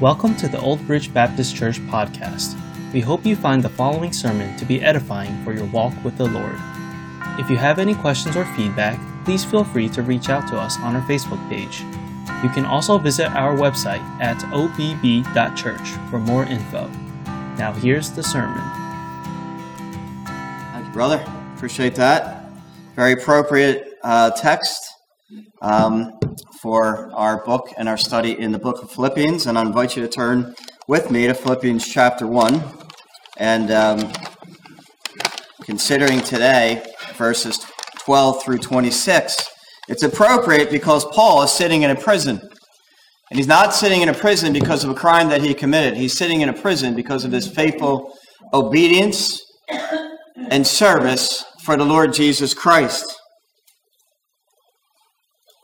Welcome to the Old Bridge Baptist Church podcast. We hope you find the following sermon to be edifying for your walk with the Lord. If you have any questions or feedback, please feel free to reach out to us on our Facebook page. You can also visit our website at obb.church for more info. Now, here's the sermon. Thank you, brother. Appreciate that. Very appropriate uh, text um, for our book and our study in the book of Philippians. And I invite you to turn with me to Philippians chapter 1. And um, considering today verses 12 through 26, it's appropriate because Paul is sitting in a prison. And he's not sitting in a prison because of a crime that he committed. He's sitting in a prison because of his faithful obedience and service for the Lord Jesus Christ.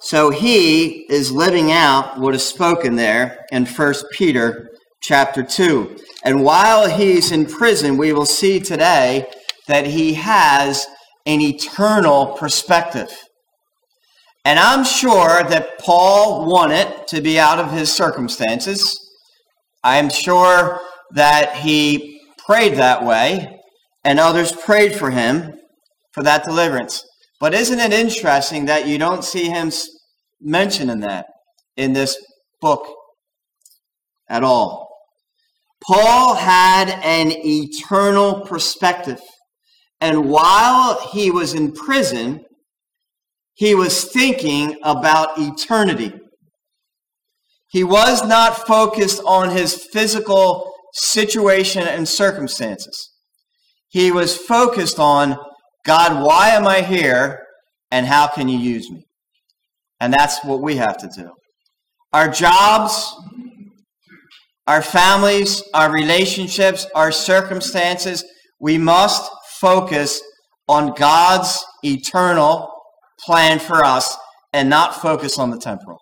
So he is living out what is spoken there in 1 Peter chapter 2. And while he's in prison, we will see today that he has an eternal perspective. And I'm sure that Paul wanted to be out of his circumstances. I'm sure that he prayed that way, and others prayed for him for that deliverance. But isn't it interesting that you don't see him mentioning that in this book at all? Paul had an eternal perspective. And while he was in prison, he was thinking about eternity. He was not focused on his physical situation and circumstances. He was focused on God, why am I here and how can you use me? And that's what we have to do. Our jobs, our families, our relationships, our circumstances, we must focus on God's eternal plan for us and not focus on the temporal.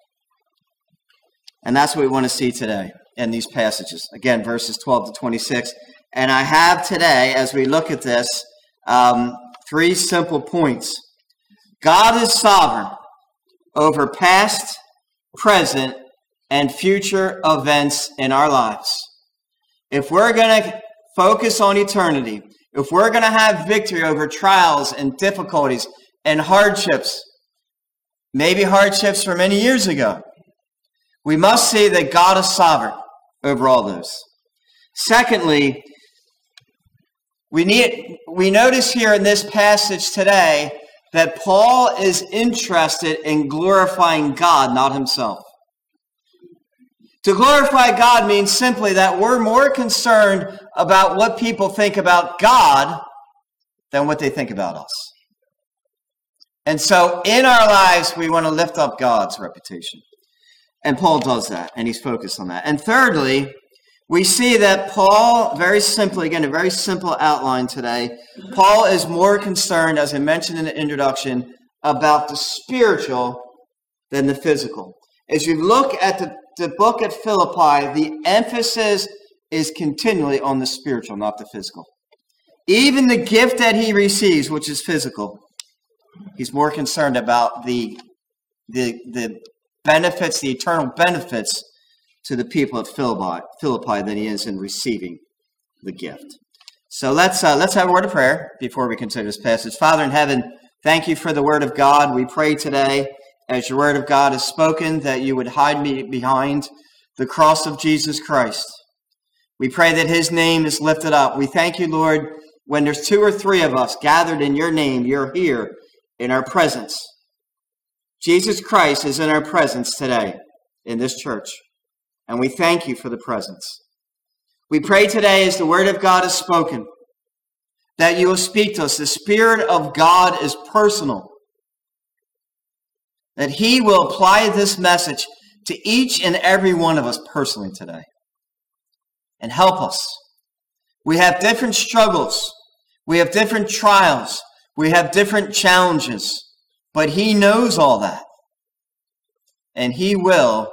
And that's what we want to see today in these passages. Again, verses 12 to 26. And I have today, as we look at this, um, three simple points. God is sovereign over past, present, and future events in our lives. If we're going to focus on eternity, if we're going to have victory over trials and difficulties and hardships, maybe hardships from many years ago, we must see that God is sovereign over all those. Secondly, we need we notice here in this passage today that Paul is interested in glorifying God, not himself. To glorify God means simply that we're more concerned about what people think about God than what they think about us. And so in our lives, we want to lift up God's reputation. And Paul does that, and he's focused on that. And thirdly, we see that Paul, very simply, again, a very simple outline today, Paul is more concerned, as I mentioned in the introduction, about the spiritual than the physical. As you look at the, the book at Philippi, the emphasis is continually on the spiritual, not the physical. Even the gift that he receives, which is physical, he's more concerned about the, the, the benefits, the eternal benefits to the people of Philippi, Philippi than he is in receiving the gift. So let's, uh, let's have a word of prayer before we consider this passage. Father in heaven, thank you for the word of God. We pray today, as your word of God is spoken, that you would hide me behind the cross of Jesus Christ. We pray that his name is lifted up. We thank you, Lord, when there's two or three of us gathered in your name, you're here in our presence. Jesus Christ is in our presence today in this church and we thank you for the presence. We pray today as the word of God is spoken that you will speak to us. The Spirit of God is personal, that He will apply this message to each and every one of us personally today and help us. We have different struggles, we have different trials, we have different challenges, but He knows all that. And He will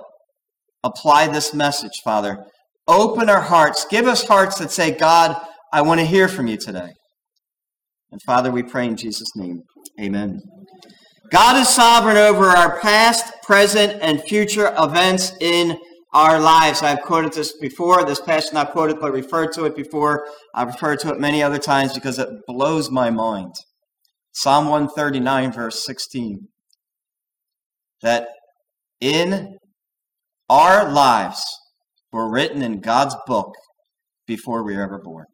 apply this message, Father. Open our hearts. Give us hearts that say, God, I want to hear from you today. And Father, we pray in Jesus' name. Amen. God is sovereign over our past, present, and future events in our lives. I've quoted this before. This passage not quoted, but referred to it before. I've referred to it many other times because it blows my mind. Psalm 139, verse 16. That in our lives were written in God's book before we were ever born.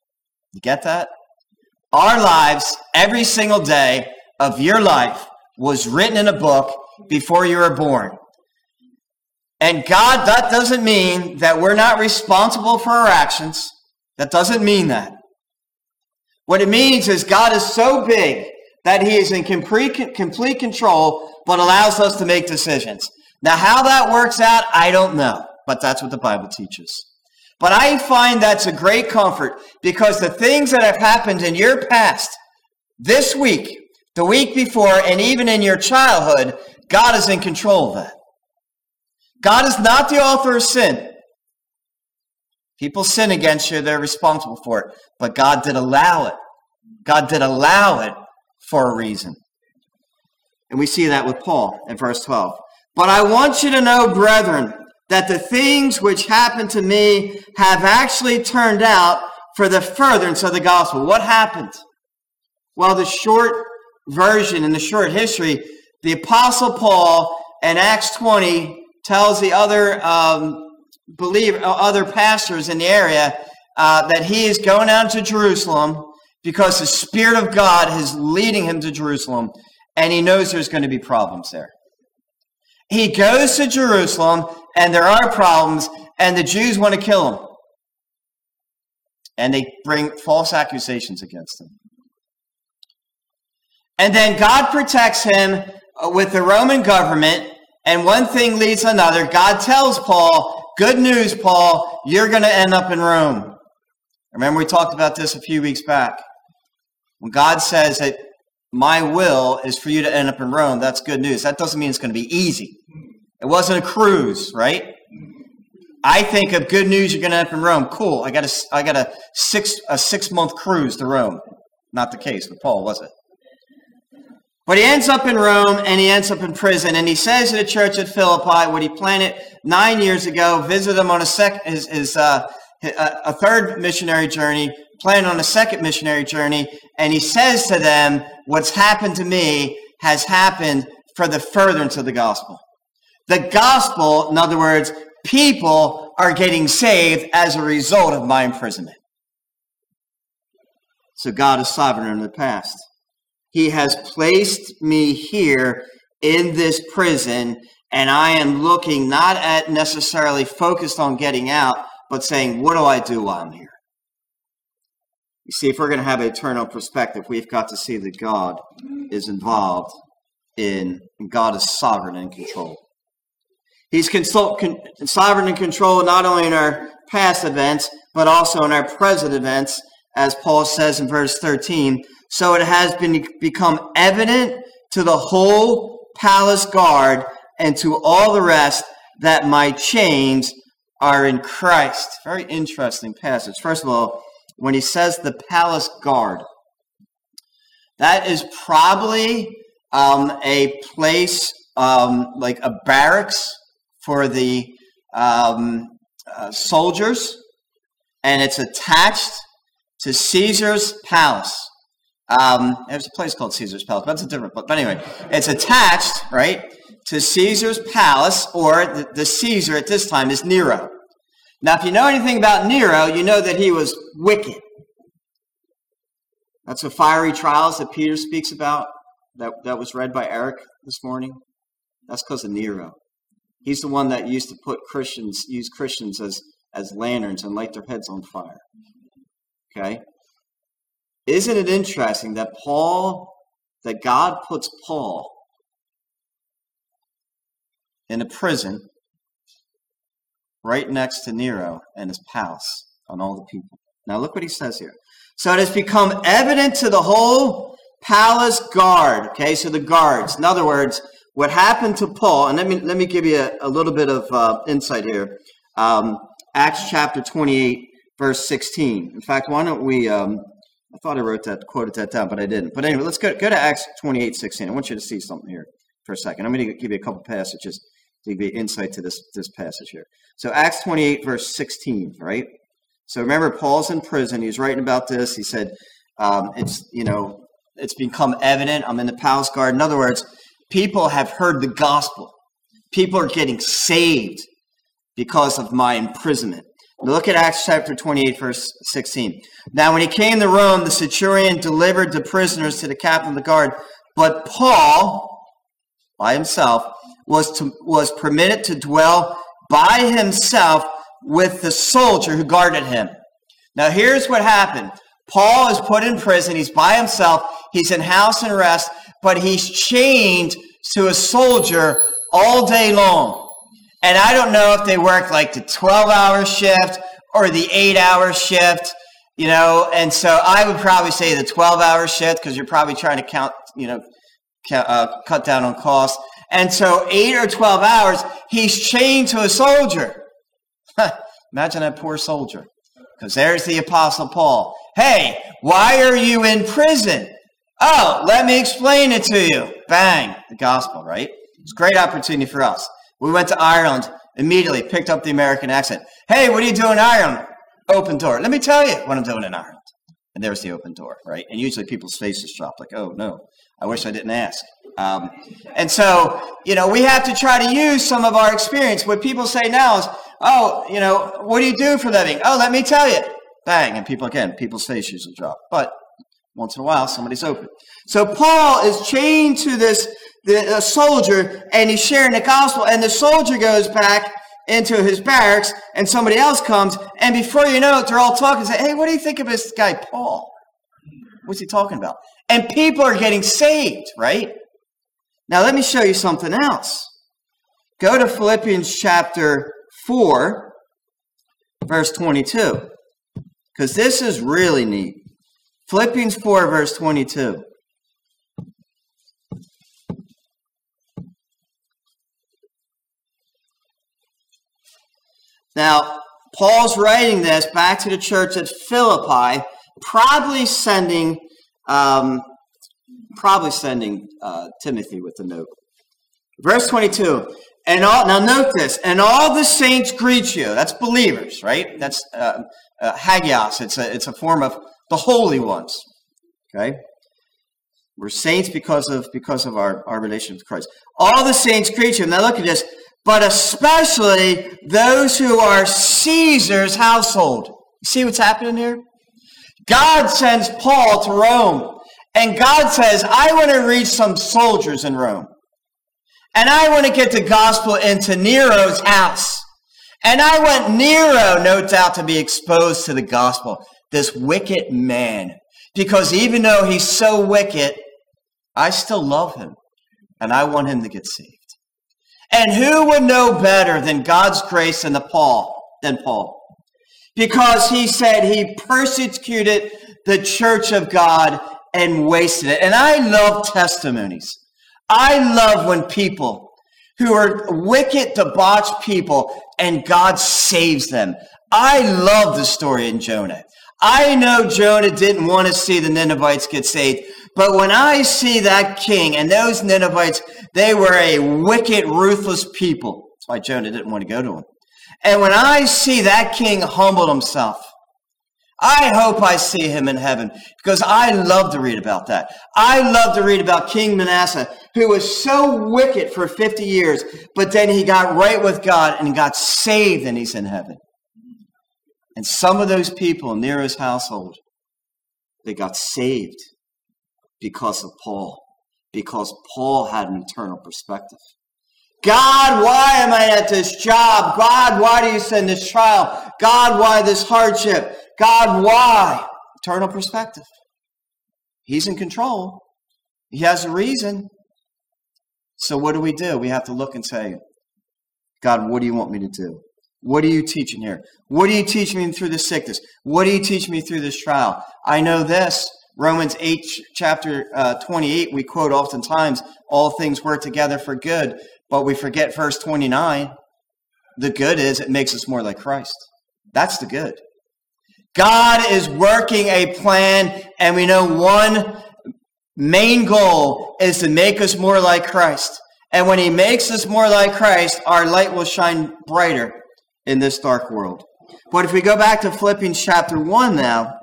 You get that? Our lives, every single day of your life, was written in a book before you were born. And God, that doesn't mean that we're not responsible for our actions. That doesn't mean that. What it means is God is so big that he is in complete, control, but allows us to make decisions. Now, how that works out, I don't know, but that's what the Bible teaches. But I find that's a great comfort because the things that have happened in your past, this week, the week before, and even in your childhood, God is in control of that. God is not the author of sin. People sin against you, they're responsible for it. But God did allow it. God did allow it for a reason. And we see that with Paul in verse 12. But I want you to know, brethren, that the things which happened to me have actually turned out for the furtherance of the gospel. What happened? Well, the short version in the short history, the Apostle Paul in Acts 20 tells the other um, believer, uh, other pastors in the area uh, that he is going out to Jerusalem because the Spirit of God is leading him to Jerusalem, and he knows there's going to be problems there. He goes to Jerusalem, and there are problems, and the Jews want to kill him. And they bring false accusations against him. And then God protects him uh, with the Roman government, and one thing leads to another. God tells Paul, Good news, Paul, you're going to end up in Rome. Remember, we talked about this a few weeks back. When God says that my will is for you to end up in Rome, that's good news. That doesn't mean it's going to be easy. It wasn't a cruise, right? I think of good news, you're going to end up in Rome. Cool. I got a, I got a six, a six month cruise to Rome. Not the case with Paul, was it? But he ends up in Rome and he ends up in prison. And he says to the church at Philippi, what he planted nine years ago, visit him on a sec, his, his uh, a third missionary journey, planning on a second missionary journey. And he says to them, what's happened to me has happened for the furtherance of the gospel. The gospel, in other words, people are getting saved as a result of my imprisonment. So God is sovereign in the past. He has placed me here in this prison, and I am looking not at necessarily focused on getting out, but saying, what do I do while I'm here? You see, if we're going to have an eternal perspective, we've got to see that God is involved in, God is sovereign and control. He's consult, con, sovereign and control not only in our past events, but also in our present events, as Paul says in verse 13 so it has been become evident to the whole palace guard and to all the rest that my chains are in Christ. Very interesting passage. First of all, when he says the palace guard, that is probably um, a place um, like a barracks for the um, uh, soldiers, and it's attached to Caesar's palace. Um, there's a place called Caesar's Palace, but that's a different book. But anyway, it's attached, right, to Caesar's palace, or the, the Caesar at this time is Nero. Now, if you know anything about Nero, you know that he was wicked. That's the fiery trials that Peter speaks about, that, that was read by Eric this morning. That's because of Nero. He's the one that used to put Christians, use Christians as, as lanterns and light their heads on fire. Okay? Isn't it interesting that Paul, that God puts Paul in a prison right next to Nero and his palace on all the people? Now look what he says here. So it has become evident to the whole palace guard. Okay, so the guards. In other words, what happened to Paul, and let me let me give you a, a little bit of uh, insight here. Um, Acts chapter 28, verse 16. In fact, why don't we um, I thought I wrote that, quoted that down, but I didn't. But anyway, let's go, go to Acts 28, 16. I want you to see something here for a second. I'm going to give you a couple passages to give insight to this, this passage here. So Acts 28, verse 16, right? So remember, Paul's in prison. He's writing about this. He said, um, it's, you know, it's become evident. I'm in the palace guard. In other words, people have heard the gospel. People are getting saved because of my imprisonment. Look at Acts chapter 28, verse 16. Now, when he came to Rome, the centurion delivered the prisoners to the captain of the guard, but Paul, by himself, was, to, was permitted to dwell by himself with the soldier who guarded him. Now, here's what happened Paul is put in prison. He's by himself. He's in house arrest, but he's chained to a soldier all day long. And I don't know if they work like the 12 hour shift or the eight hour shift, you know. And so I would probably say the 12 hour shift because you're probably trying to count, you know, uh, cut down on costs. And so eight or 12 hours, he's chained to a soldier. Imagine that poor soldier. Because there's the Apostle Paul. Hey, why are you in prison? Oh, let me explain it to you. Bang, the gospel, right? It's a great opportunity for us. We went to Ireland, immediately picked up the American accent. Hey, what are you doing in Ireland? Open door. Let me tell you what I'm doing in Ireland. And there's the open door, right? And usually people's faces drop like, oh no, I wish I didn't ask. Um, and so, you know, we have to try to use some of our experience. What people say now is, oh, you know, what do you do for living? Oh, let me tell you. Bang. And people, again, people's faces will drop. But once in a while, somebody's open. So Paul is chained to this the, soldier and he's sharing the gospel. And the soldier goes back into his barracks and somebody else comes. And before you know it, they're all talking. Say, hey, what do you think of this guy, Paul? What's he talking about? And people are getting saved, right? Now, let me show you something else. Go to Philippians chapter 4, verse 22, because this is really neat. Philippians 4, verse 22. Now, Paul's writing this back to the church at Philippi, probably sending, um, probably sending uh, Timothy with the note. Verse 22. And all, now note this, and all the saints greet you. That's believers, right? That's uh, uh, hagios. It's a, it's a form of the holy ones. Okay? We're saints because of because of our, our relationship with Christ. All the saints greet you. Now look at this but especially those who are Caesar's household. You see what's happening here? God sends Paul to Rome, and God says, I want to reach some soldiers in Rome. And I want to get the gospel into Nero's house. And I want Nero, no doubt, to be exposed to the gospel. This wicked man. Because even though he's so wicked, I still love him. And I want him to get saved. And who would know better than God's grace than the Paul, than Paul? Because he said he persecuted the church of God and wasted it. And I love testimonies. I love when people who are wicked, debauched people and God saves them. I love the story in Jonah. I know Jonah didn't want to see the Ninevites get saved, but when I see that king and those Ninevites, they were a wicked, ruthless people. That's why Jonah didn't want to go to them. And when I see that king humble himself, I hope I see him in heaven because I love to read about that. I love to read about King Manasseh, who was so wicked for 50 years, but then he got right with God and got saved and he's in heaven. And some of those people in Nero's household, they got saved because of Paul, because Paul had an eternal perspective. God, why am I at this job? God, why do you send this trial? God, why this hardship? God, why? Eternal perspective. He's in control. He has a reason. So what do we do? We have to look and say, God, what do you want me to do? What are you teaching here? What are you teaching me through this sickness? What do you teach me through this trial? I know this. Romans 8, chapter uh, 28, we quote oftentimes, all things work together for good, but we forget verse 29. The good is it makes us more like Christ. That's the good. God is working a plan, and we know one main goal is to make us more like Christ. And when he makes us more like Christ, our light will shine brighter in this dark world. But if we go back to Philippians chapter 1 now,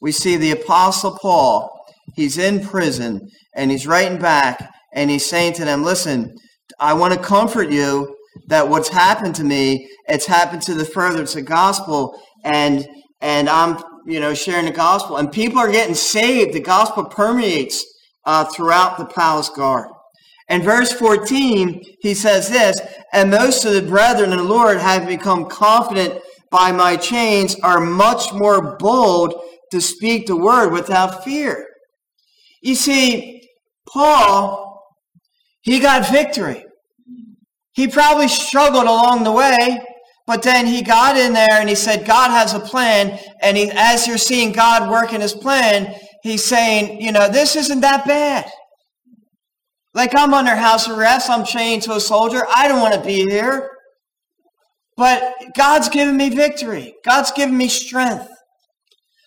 we see the Apostle Paul. He's in prison and he's writing back and he's saying to them, Listen, I want to comfort you that what's happened to me, it's happened to the furtherance of the gospel, and and I'm you know sharing the gospel, and people are getting saved. The gospel permeates uh, throughout the palace guard. In verse 14, he says this, and most of the brethren in the Lord have become confident by my chains, are much more bold to speak the word without fear. You see, Paul, he got victory. He probably struggled along the way, but then he got in there and he said, God has a plan. And he, as you're seeing God work in his plan, he's saying, you know, this isn't that bad. Like I'm under house arrest, I'm chained to a soldier. I don't want to be here. But God's given me victory. God's given me strength.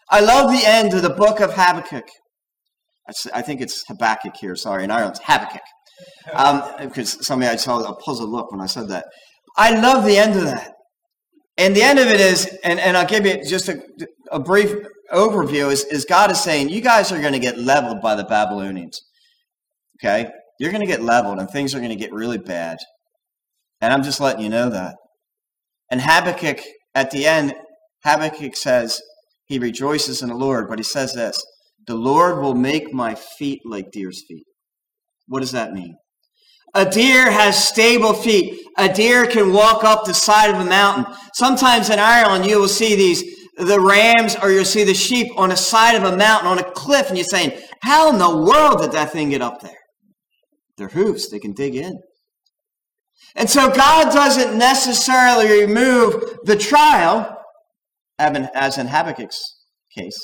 I love the end of the book of Habakkuk. I think it's Habakkuk here, sorry. In Ireland, it's Habakkuk. Um, because somebody I saw a puzzled look when I said that. I love the end of that. And the end of it is, and, and I'll give you just a, a brief overview, is, is God is saying, you guys are going to get leveled by the Babylonians. Okay? You're going to get leveled and things are going to get really bad. And I'm just letting you know that. And Habakkuk, at the end, Habakkuk says, he rejoices in the Lord, but he says this, the Lord will make my feet like deer's feet. What does that mean? A deer has stable feet. A deer can walk up the side of a mountain. Sometimes in Ireland, you will see these, the rams or you'll see the sheep on the side of a mountain, on a cliff, and you're saying, how in the world did that thing get up there? Their hoofs, they can dig in. And so God doesn't necessarily remove the trial, as in Habakkuk's case,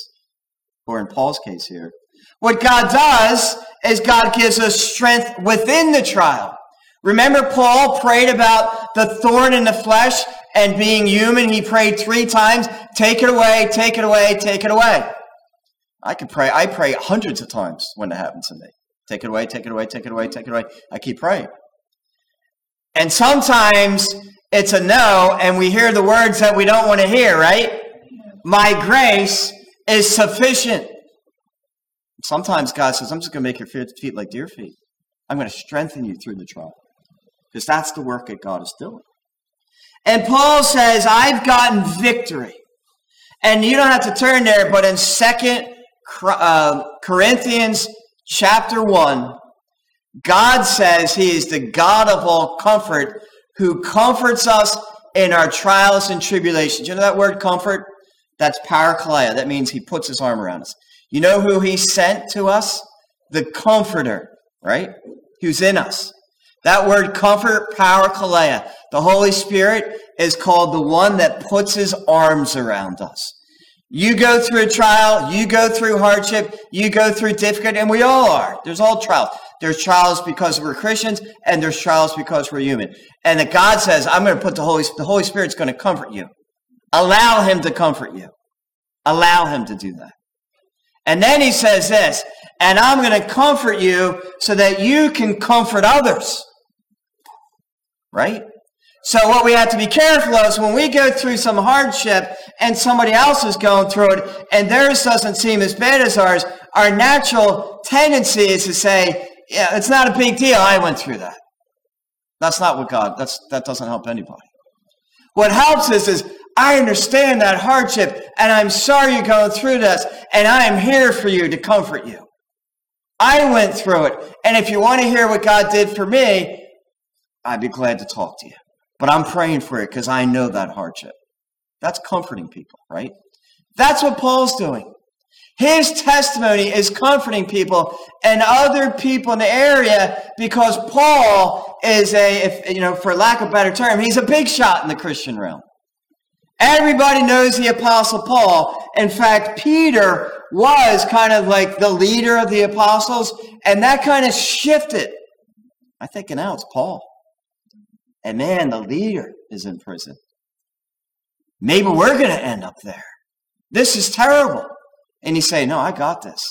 or in Paul's case here. What God does is God gives us strength within the trial. Remember, Paul prayed about the thorn in the flesh and being human. He prayed three times take it away, take it away, take it away. I could pray, I pray hundreds of times when it happens to me. Take it away, take it away, take it away, take it away. I keep praying. And sometimes it's a no, and we hear the words that we don't want to hear, right? My grace is sufficient. Sometimes God says, I'm just going to make your feet like deer feet. I'm going to strengthen you through the trial. Because that's the work that God is doing. And Paul says, I've gotten victory. And you don't have to turn there, but in Second uh, Corinthians chapter 1, God says he is the God of all comfort who comforts us in our trials and tribulations. You know that word comfort? That's parakleia. That means he puts his arm around us. You know who he sent to us? The comforter, right? Who's in us. That word comfort, parakleia. The Holy Spirit is called the one that puts his arms around us. You go through a trial, you go through hardship, you go through difficulty, and we all are. There's all trials. There's trials because we're Christians, and there's trials because we're human. And that God says, I'm going to put the Holy, the Holy Spirit's going to comfort you. Allow Him to comfort you. Allow Him to do that. And then He says this, and I'm going to comfort you so that you can comfort others. Right? So what we have to be careful of is when we go through some hardship and somebody else is going through it and theirs doesn't seem as bad as ours, our natural tendency is to say, yeah, it's not a big deal. I went through that. That's not what God, that's, that doesn't help anybody. What helps us is, I understand that hardship and I'm sorry you're going through this and I am here for you to comfort you. I went through it. And if you want to hear what God did for me, I'd be glad to talk to you. But I'm praying for it because I know that hardship. That's comforting people, right? That's what Paul's doing. His testimony is comforting people and other people in the area because Paul is a, if, you know, for lack of a better term, he's a big shot in the Christian realm. Everybody knows the Apostle Paul. In fact, Peter was kind of like the leader of the apostles, and that kind of shifted. I think now it's Paul. And man, the leader is in prison. Maybe we're going to end up there. This is terrible. And he say, No, I got this.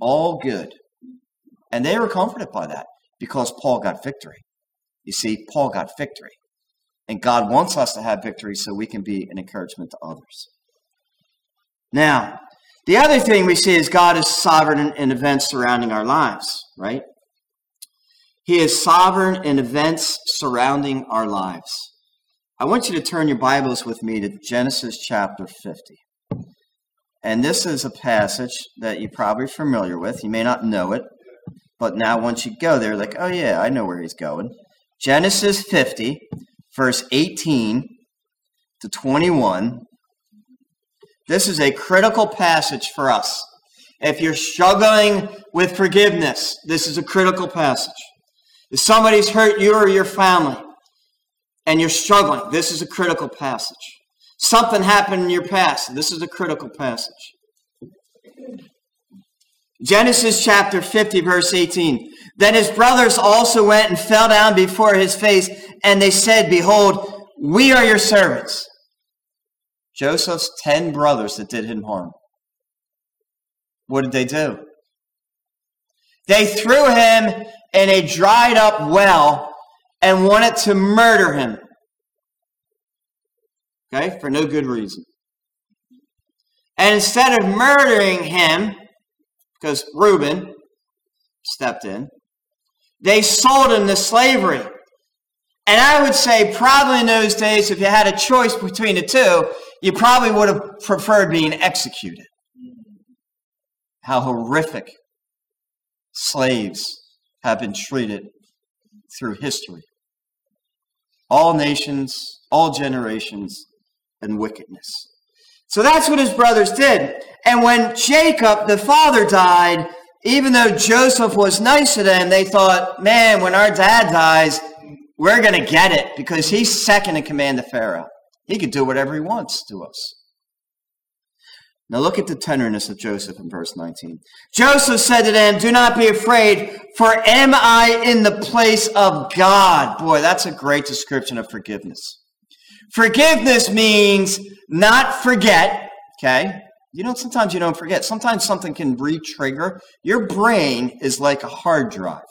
All good. And they were comforted by that because Paul got victory. You see, Paul got victory. And God wants us to have victory so we can be an encouragement to others. Now, the other thing we see is God is sovereign in events surrounding our lives, right? He is sovereign in events surrounding our lives. I want you to turn your Bibles with me to Genesis chapter 50. And this is a passage that you're probably familiar with. You may not know it, but now once you go there, like, oh yeah, I know where he's going. Genesis 50, verse 18 to 21. This is a critical passage for us. If you're struggling with forgiveness, this is a critical passage. If somebody's hurt you or your family and you're struggling, this is a critical passage. Something happened in your past, this is a critical passage. Genesis chapter 50, verse 18. Then his brothers also went and fell down before his face, and they said, Behold, we are your servants. Joseph's ten brothers that did him harm. What did they do? They threw him in a dried up well and wanted to murder him. Okay, for no good reason. And instead of murdering him, because Reuben stepped in, they sold him to slavery. And I would say, probably in those days, if you had a choice between the two, you probably would have preferred being executed. How horrific slaves have been treated through history. All nations, all generations, and wickedness. So that's what his brothers did. And when Jacob, the father, died, even though Joseph was nice to them, they thought, man, when our dad dies, we're going to get it because he's second in command to Pharaoh. He can do whatever he wants to us. Now look at the tenderness of Joseph in verse 19. Joseph said to them, Do not be afraid, for am I in the place of God? Boy, that's a great description of forgiveness. Forgiveness means not forget, okay? You know, sometimes you don't forget. Sometimes something can re-trigger. Your brain is like a hard drive.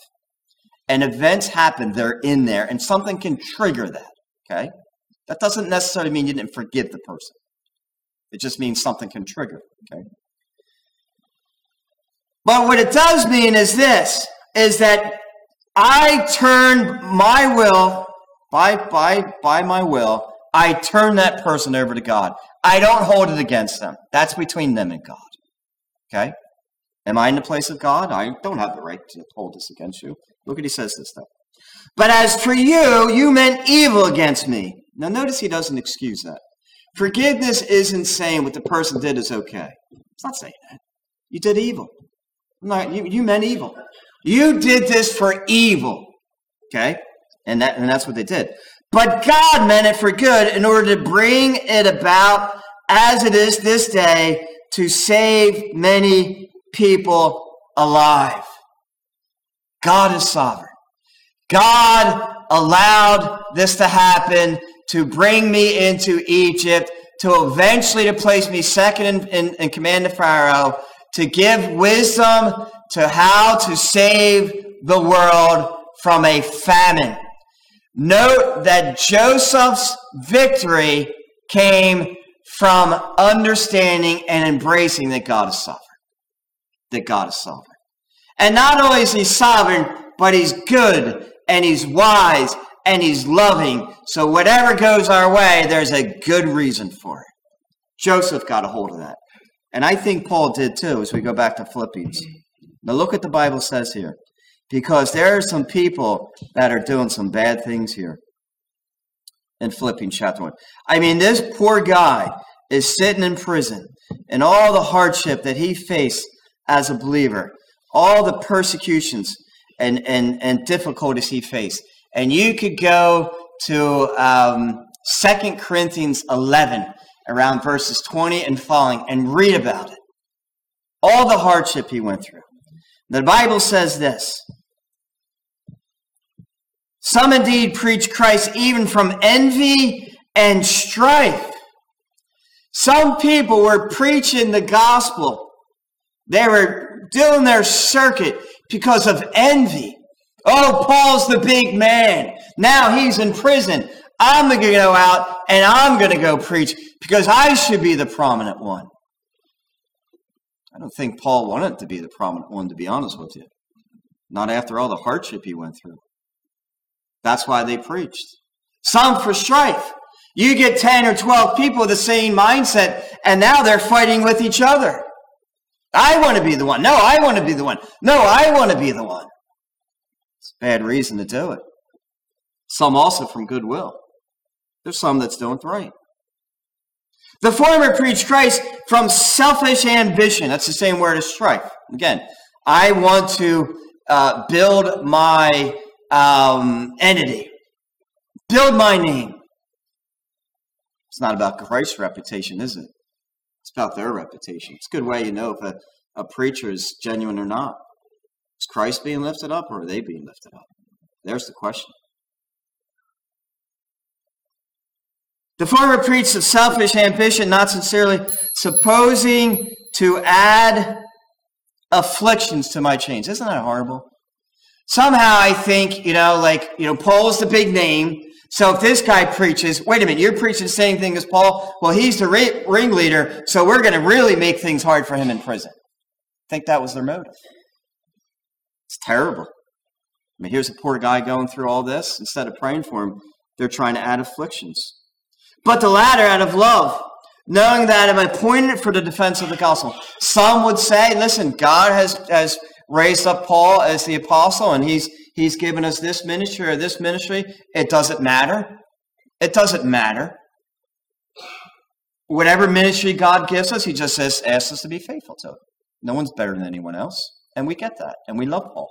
And events happen, they're in there, and something can trigger that, okay? That doesn't necessarily mean you didn't forgive the person. It just means something can trigger, okay? But what it does mean is this, is that I turn my will, by, by, by my will, I turn that person over to God. I don't hold it against them. That's between them and God. Okay? Am I in the place of God? I don't have the right to hold this against you. Look what he says this though. But as for you, you meant evil against me. Now notice he doesn't excuse that. Forgiveness isn't saying what the person did is okay. It's not saying that. You did evil. Not, you, you meant evil. You did this for evil. Okay? And that and that's what they did. But God meant it for good in order to bring it about as it is this day to save many people alive. God is sovereign. God allowed this to happen to bring me into Egypt, to eventually to place me second in, in, in command of Pharaoh, to give wisdom to how to save the world from a famine. Note that Joseph's victory came from understanding and embracing that God is sovereign. That God is sovereign. And not only is he sovereign, but he's good and he's wise and he's loving. So whatever goes our way, there's a good reason for it. Joseph got a hold of that. And I think Paul did too as we go back to Philippians. Now look what the Bible says here because there are some people that are doing some bad things here in Philippians chapter 1. I mean, this poor guy is sitting in prison and all the hardship that he faced as a believer, all the persecutions and, and, and difficulties he faced. And you could go to um, 2 Corinthians 11, around verses 20 and following, and read about it. All the hardship he went through. The Bible says this some indeed preach Christ even from envy and strife. Some people were preaching the gospel. They were doing their circuit because of envy Oh, Paul's the big man. Now he's in prison. I'm going to go out and I'm going to go preach because I should be the prominent one. I don't think Paul wanted to be the prominent one, to be honest with you. Not after all the hardship he went through. That's why they preached. Some for strife. You get 10 or 12 people with the same mindset, and now they're fighting with each other. I want to be the one. No, I want to be the one. No, I want to be the one. It's a bad reason to do it. Some also from goodwill. There's some that's doing right. The former preach Christ from selfish ambition. That's the same word as strife. Again, I want to uh, build my um, entity, build my name. It's not about Christ's reputation, is it? It's about their reputation. It's a good way you know if a, a preacher is genuine or not. Is Christ being lifted up or are they being lifted up? There's the question. The former preached of selfish ambition, not sincerely, supposing to add afflictions to my chains. Isn't that horrible? Somehow I think, you know, like, you know, Paul's the big name. So if this guy preaches, wait a minute, you're preaching the same thing as Paul? Well, he's the ringleader, so we're going to really make things hard for him in prison. I think that was their motive. It's terrible. I mean, here's a poor guy going through all this. Instead of praying for him, they're trying to add afflictions. But the latter out of love, knowing that I'm appointed for the defense of the gospel. Some would say, listen, God has, has raised up Paul as the apostle and he's, he's given us this ministry or this ministry. It doesn't matter. It doesn't matter. Whatever ministry God gives us, he just says, asks us to be faithful to it. No one's better than anyone else. And we get that. And we love Paul.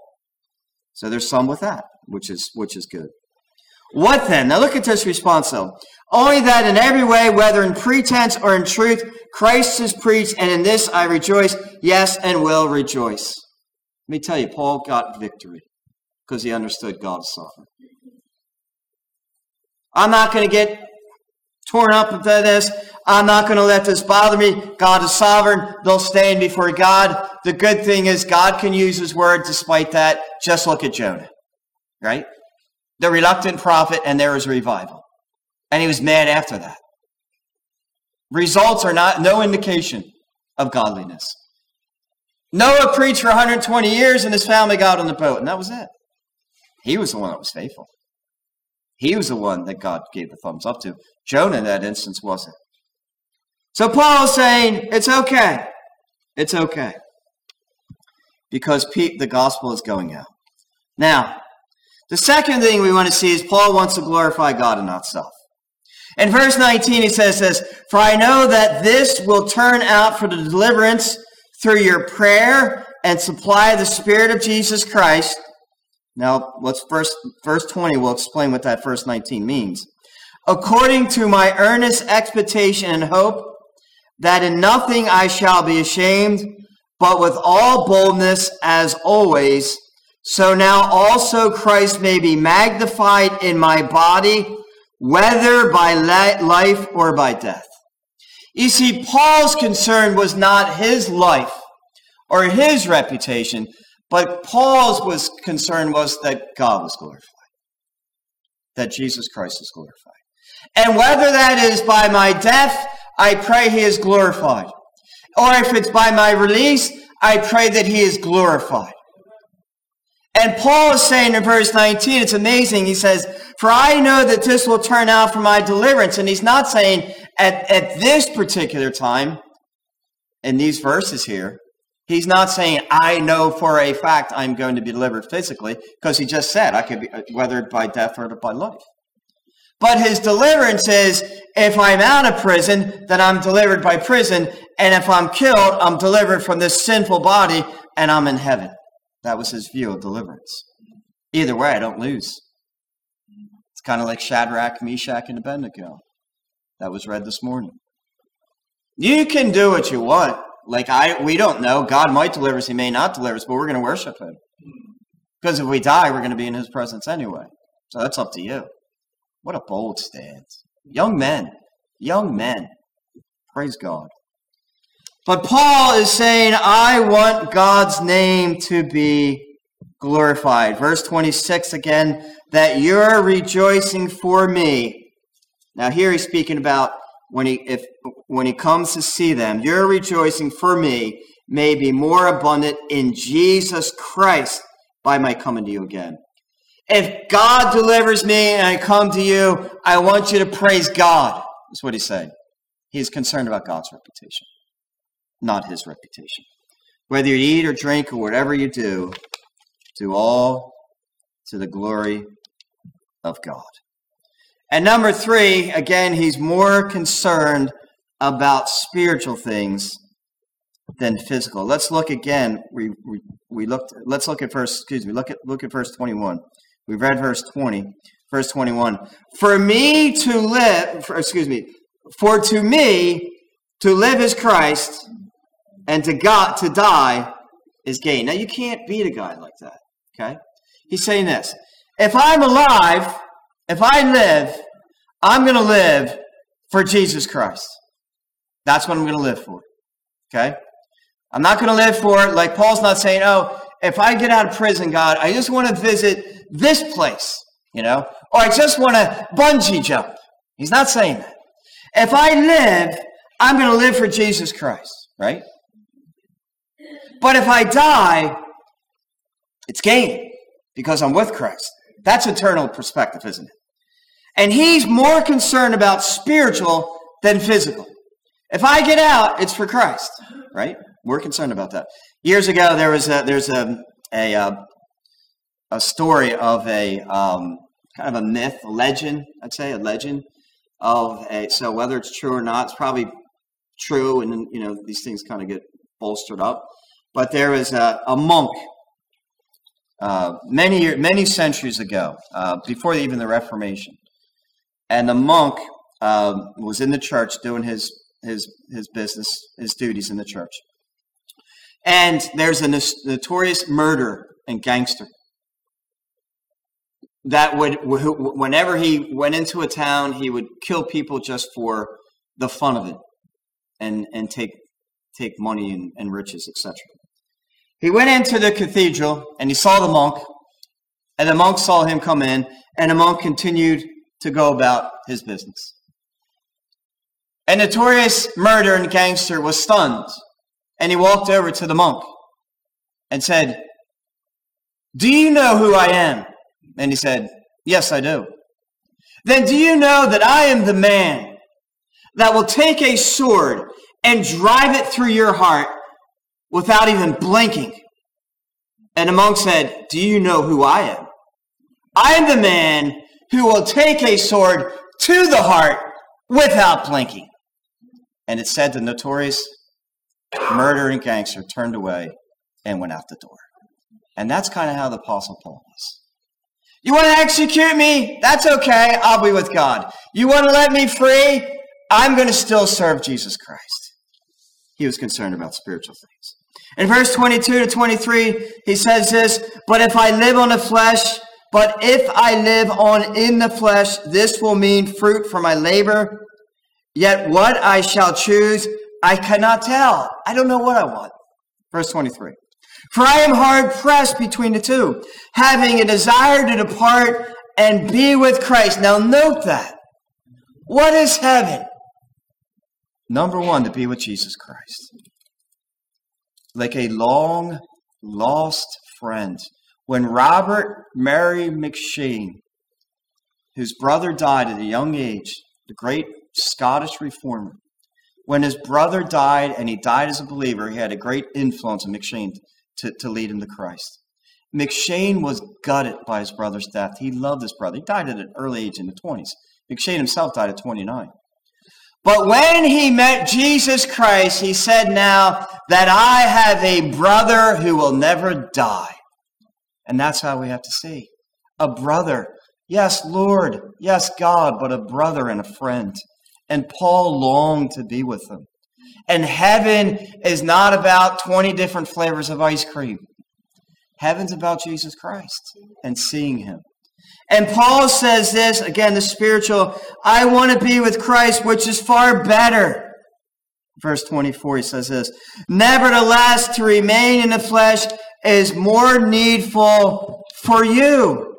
So there's some with that, which is which is good. What then? Now look at this response though. Only that in every way, whether in pretense or in truth, Christ is preached, and in this I rejoice, yes, and will rejoice. Let me tell you, Paul got victory because he understood God's sovereign. I'm not going to get torn up with this. I'm not going to let this bother me. God is sovereign. They'll stand before God. The good thing is God can use his word despite that. Just look at Jonah, right? The reluctant prophet, and there was revival. And he was mad after that. Results are not no indication of godliness. Noah preached for 120 years and his family got on the boat, and that was it. He was the one that was faithful. He was the one that God gave the thumbs up to. Jonah, in that instance, wasn't. So Paul is saying, it's okay. It's okay. Because the gospel is going out. Now, the second thing we want to see is Paul wants to glorify God and not self. In verse 19, he says this, For I know that this will turn out for the deliverance through your prayer and supply of the Spirit of Jesus Christ. Now, let's first, verse 20 we'll explain what that verse 19 means. According to my earnest expectation and hope, that in nothing I shall be ashamed, but with all boldness as always, so now also Christ may be magnified in my body, whether by life or by death. You see, Paul's concern was not his life or his reputation, but Paul's was concern was that God was glorified, that Jesus Christ is glorified. And whether that is by my death, I pray he is glorified. Or if it's by my release, I pray that he is glorified. And Paul is saying in verse 19, it's amazing. He says, For I know that this will turn out for my deliverance. And he's not saying at, at this particular time, in these verses here, he's not saying, I know for a fact I'm going to be delivered physically, because he just said, I could be, uh, whether by death or by life. But his deliverance is if I'm out of prison, then I'm delivered by prison. And if I'm killed, I'm delivered from this sinful body and I'm in heaven. That was his view of deliverance. Either way, I don't lose. It's kind of like Shadrach, Meshach, and Abednego. That was read this morning. You can do what you want. Like I, we don't know. God might deliver us. He may not deliver us, but we're going to worship Him. Because if we die, we're going to be in His presence anyway. So that's up to you. What a bold stance. Young men, young men. Praise God. But Paul is saying, I want God's name to be glorified. Verse 26 again, that you're rejoicing for me. Now here he's speaking about when he if when he comes to see them, your rejoicing for me may be more abundant in Jesus Christ by my coming to you again. If God delivers me and I come to you, I want you to praise God. That's what he's saying. He's concerned about God's reputation, not his reputation. Whether you eat or drink or whatever you do, do all to the glory of God. And number three, again, he's more concerned about spiritual things than physical. Let's look again. We, we, we looked, let's look at verse, excuse me, look at, look at verse 21. We read verse 20, verse 21. For me to live, for, excuse me, for to me to live is Christ and to God to die is gain. Now you can't beat a guy like that. Okay? He's saying this. If I'm alive, if I live, I'm going to live for Jesus Christ. That's what I'm going to live for. Okay? I'm not going to live for it like Paul's not saying, oh, if I get out of prison, God, I just want to visit this place, you know, or I just want to bungee jump. He's not saying that. If I live, I'm going to live for Jesus Christ, right? But if I die, it's gain because I'm with Christ. That's eternal perspective, isn't it? And he's more concerned about spiritual than physical. If I get out, it's for Christ, right? We're concerned about that. Years ago, there was a, there's a, a, uh, a story of a um, kind of a myth, a legend, I'd say, a legend of a, so whether it's true or not, it's probably true, and you know, these things kind of get bolstered up. But there was a, a monk uh, many many centuries ago, uh, before even the Reformation, and the monk uh, was in the church doing his his his business, his duties in the church. And there's a notorious murderer and gangster that would, whenever he went into a town, he would kill people just for the fun of it and, and take, take money and, and riches, etc. He went into the cathedral and he saw the monk, and the monk saw him come in, and the monk continued to go about his business. A notorious murderer and gangster was stunned, and he walked over to the monk and said, Do you know who I am? And he said, Yes, I do. Then do you know that I am the man that will take a sword and drive it through your heart without even blinking? And the monk said, Do you know who I am? I am the man who will take a sword to the heart without blinking. And it said the notorious murdering gangster turned away and went out the door. And that's kind of how the Apostle Paul was. You want to execute me? That's okay. I'll be with God. You want to let me free? I'm going to still serve Jesus Christ. He was concerned about spiritual things. In verse 22 to 23, he says this, But if I live on the flesh, but if I live on in the flesh, this will mean fruit for my labor. Yet what I shall choose, I cannot tell. I don't know what I want. Verse 23. For I am hard pressed between the two, having a desire to depart and be with Christ. Now note that. What is heaven? Number one, to be with Jesus Christ. Like a long lost friend. When Robert Murray M'Cheyne, whose brother died at a young age, the great Scottish reformer, when his brother died and he died as a believer, he had a great influence on M'Cheyne to, to lead him to Christ. M'Cheyne was gutted by his brother's death. He loved his brother. He died at an early age in the 20s. M'Cheyne himself died at 29. But when he met Jesus Christ, he said, Now that I have a brother who will never die. And that's how we have to see a brother. Yes, Lord. Yes, God, but a brother and a friend. And Paul longed to be with them. And heaven is not about 20 different flavors of ice cream. Heaven's about Jesus Christ and seeing him. And Paul says this, again, the spiritual, I want to be with Christ, which is far better. Verse 24, he says this, Nevertheless, to remain in the flesh is more needful for you.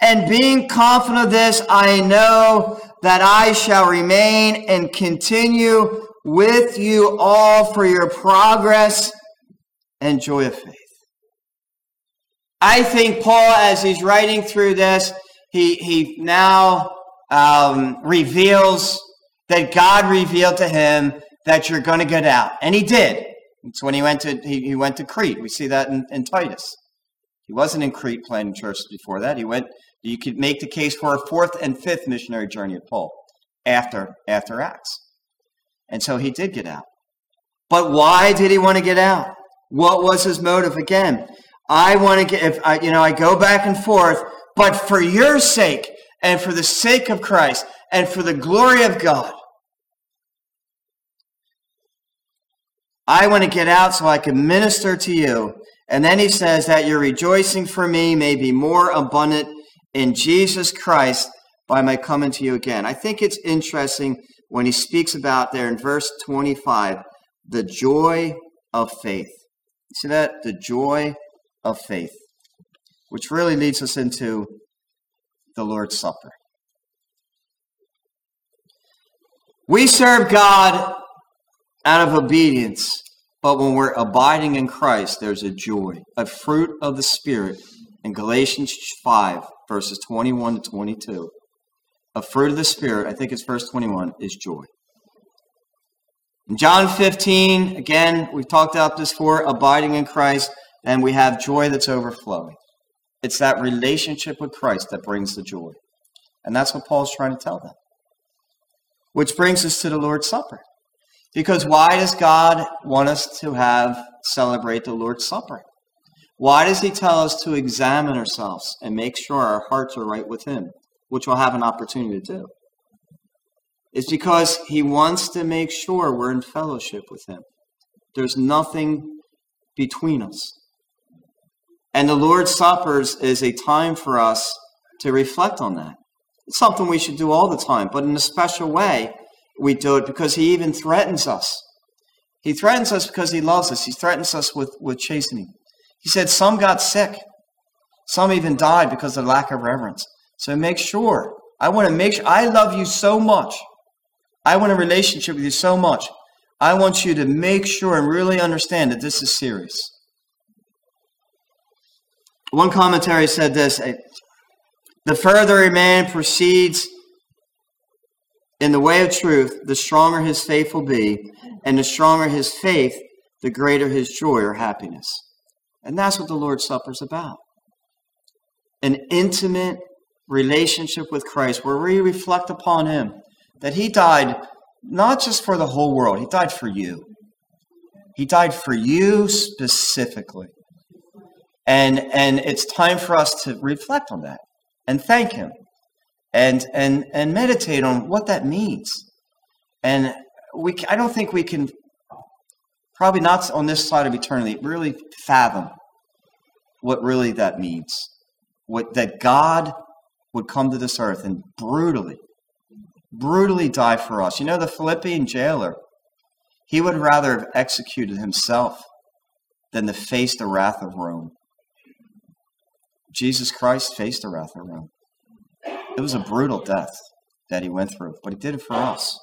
And being confident of this, I know that I shall remain and continue with you all for your progress and joy of faith. I think Paul, as he's writing through this, he, he now um, reveals that God revealed to him that you're going to get out. And he did. It's when he went to, he, he went to Crete. We see that in, in Titus. He wasn't in Crete planting churches before that. He went, you could make the case for a fourth and fifth missionary journey of Paul after, after Acts. And so he did get out. But why did he want to get out? What was his motive? Again, I want to get, if I, you know, I go back and forth, but for your sake and for the sake of Christ and for the glory of God, I want to get out so I can minister to you. And then he says that your rejoicing for me may be more abundant in Jesus Christ by my coming to you again. I think it's interesting when he speaks about there in verse 25, the joy of faith. See that? The joy of faith, which really leads us into the Lord's Supper. We serve God out of obedience, but when we're abiding in Christ, there's a joy, a fruit of the Spirit in Galatians 5, verses 21 to 22. A fruit of the Spirit, I think it's verse 21, is joy. In John 15, again, we've talked about this before, abiding in Christ, and we have joy that's overflowing. It's that relationship with Christ that brings the joy. And that's what Paul's trying to tell them. Which brings us to the Lord's Supper. Because why does God want us to have celebrate the Lord's Supper? Why does he tell us to examine ourselves and make sure our hearts are right with him, which we'll have an opportunity to do? It's because he wants to make sure we're in fellowship with him. There's nothing between us. And the Lord's Suppers is a time for us to reflect on that. It's something we should do all the time, but in a special way, we do it because He even threatens us. He threatens us because He loves us. He threatens us with, with chastening. He said some got sick, some even died because of lack of reverence. So make sure. I want to make sure. I love you so much. I want a relationship with you so much. I want you to make sure and really understand that this is serious. One commentary said this The further a man proceeds in the way of truth, the stronger his faith will be, and the stronger his faith, the greater his joy or happiness. And that's what the Lord's Supper is about an intimate relationship with Christ where we reflect upon him that he died not just for the whole world, he died for you. He died for you specifically. And, and it's time for us to reflect on that and thank Him and, and, and meditate on what that means. And we, I don't think we can, probably not on this side of eternity, really fathom what really that means. What, that God would come to this earth and brutally, brutally die for us. You know, the Philippian jailer, he would rather have executed himself than to face the wrath of Rome. Jesus Christ faced the wrath of Rome. It was a brutal death that he went through, but he did it for us.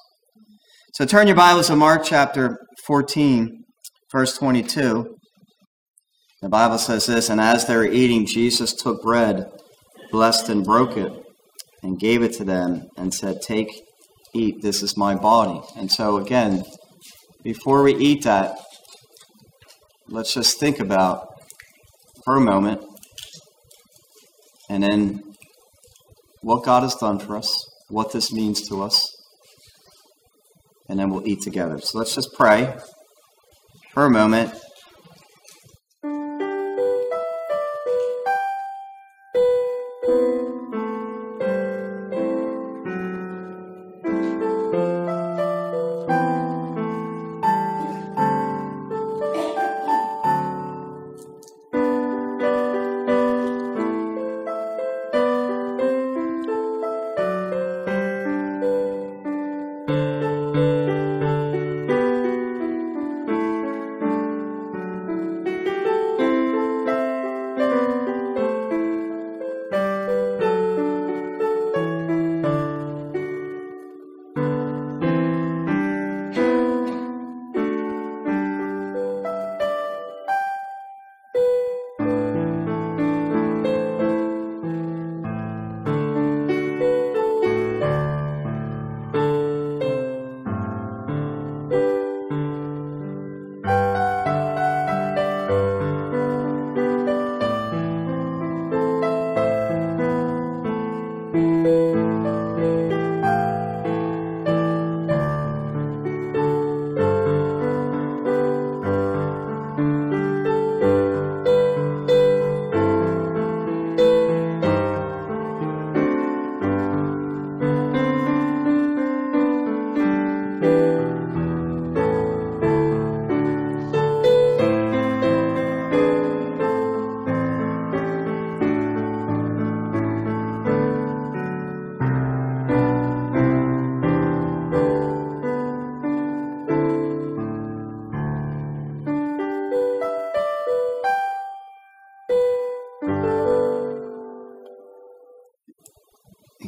So turn your Bibles to Mark chapter 14, verse 22. The Bible says this And as they were eating, Jesus took bread, blessed and broke it, and gave it to them, and said, Take, eat, this is my body. And so, again, before we eat that, let's just think about for a moment and then what God has done for us, what this means to us, and then we'll eat together. So let's just pray for a moment.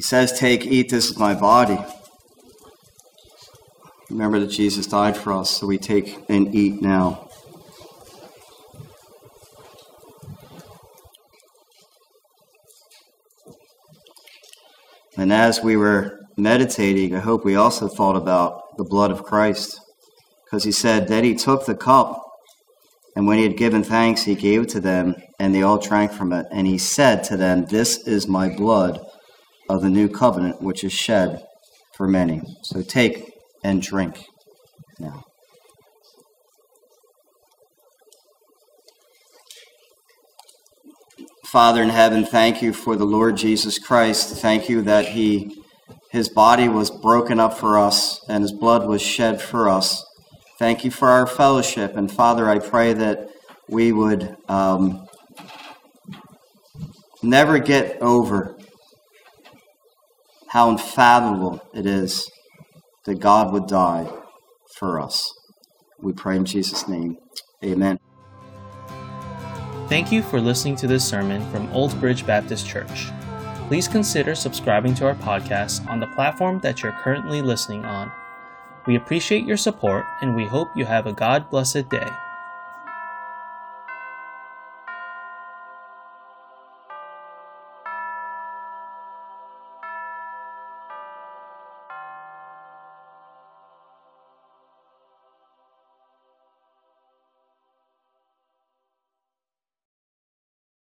Says, Take, eat, this is my body. Remember that Jesus died for us, so we take and eat now. And as we were meditating, I hope we also thought about the blood of Christ. Because he said, Then he took the cup, and when he had given thanks, he gave it to them, and they all drank from it. And he said to them, This is my blood of the new covenant, which is shed for many. So take and drink now. Father in heaven, thank you for the Lord Jesus Christ. Thank you that he his body was broken up for us and his blood was shed for us. Thank you for our fellowship. And Father, I pray that we would um, never get over how unfathomable it is that God would die for us. We pray in Jesus' name. Amen. Thank you for listening to this sermon from Old Bridge Baptist Church. Please consider subscribing to our podcast on the platform that you're currently listening on. We appreciate your support and we hope you have a God blessed day.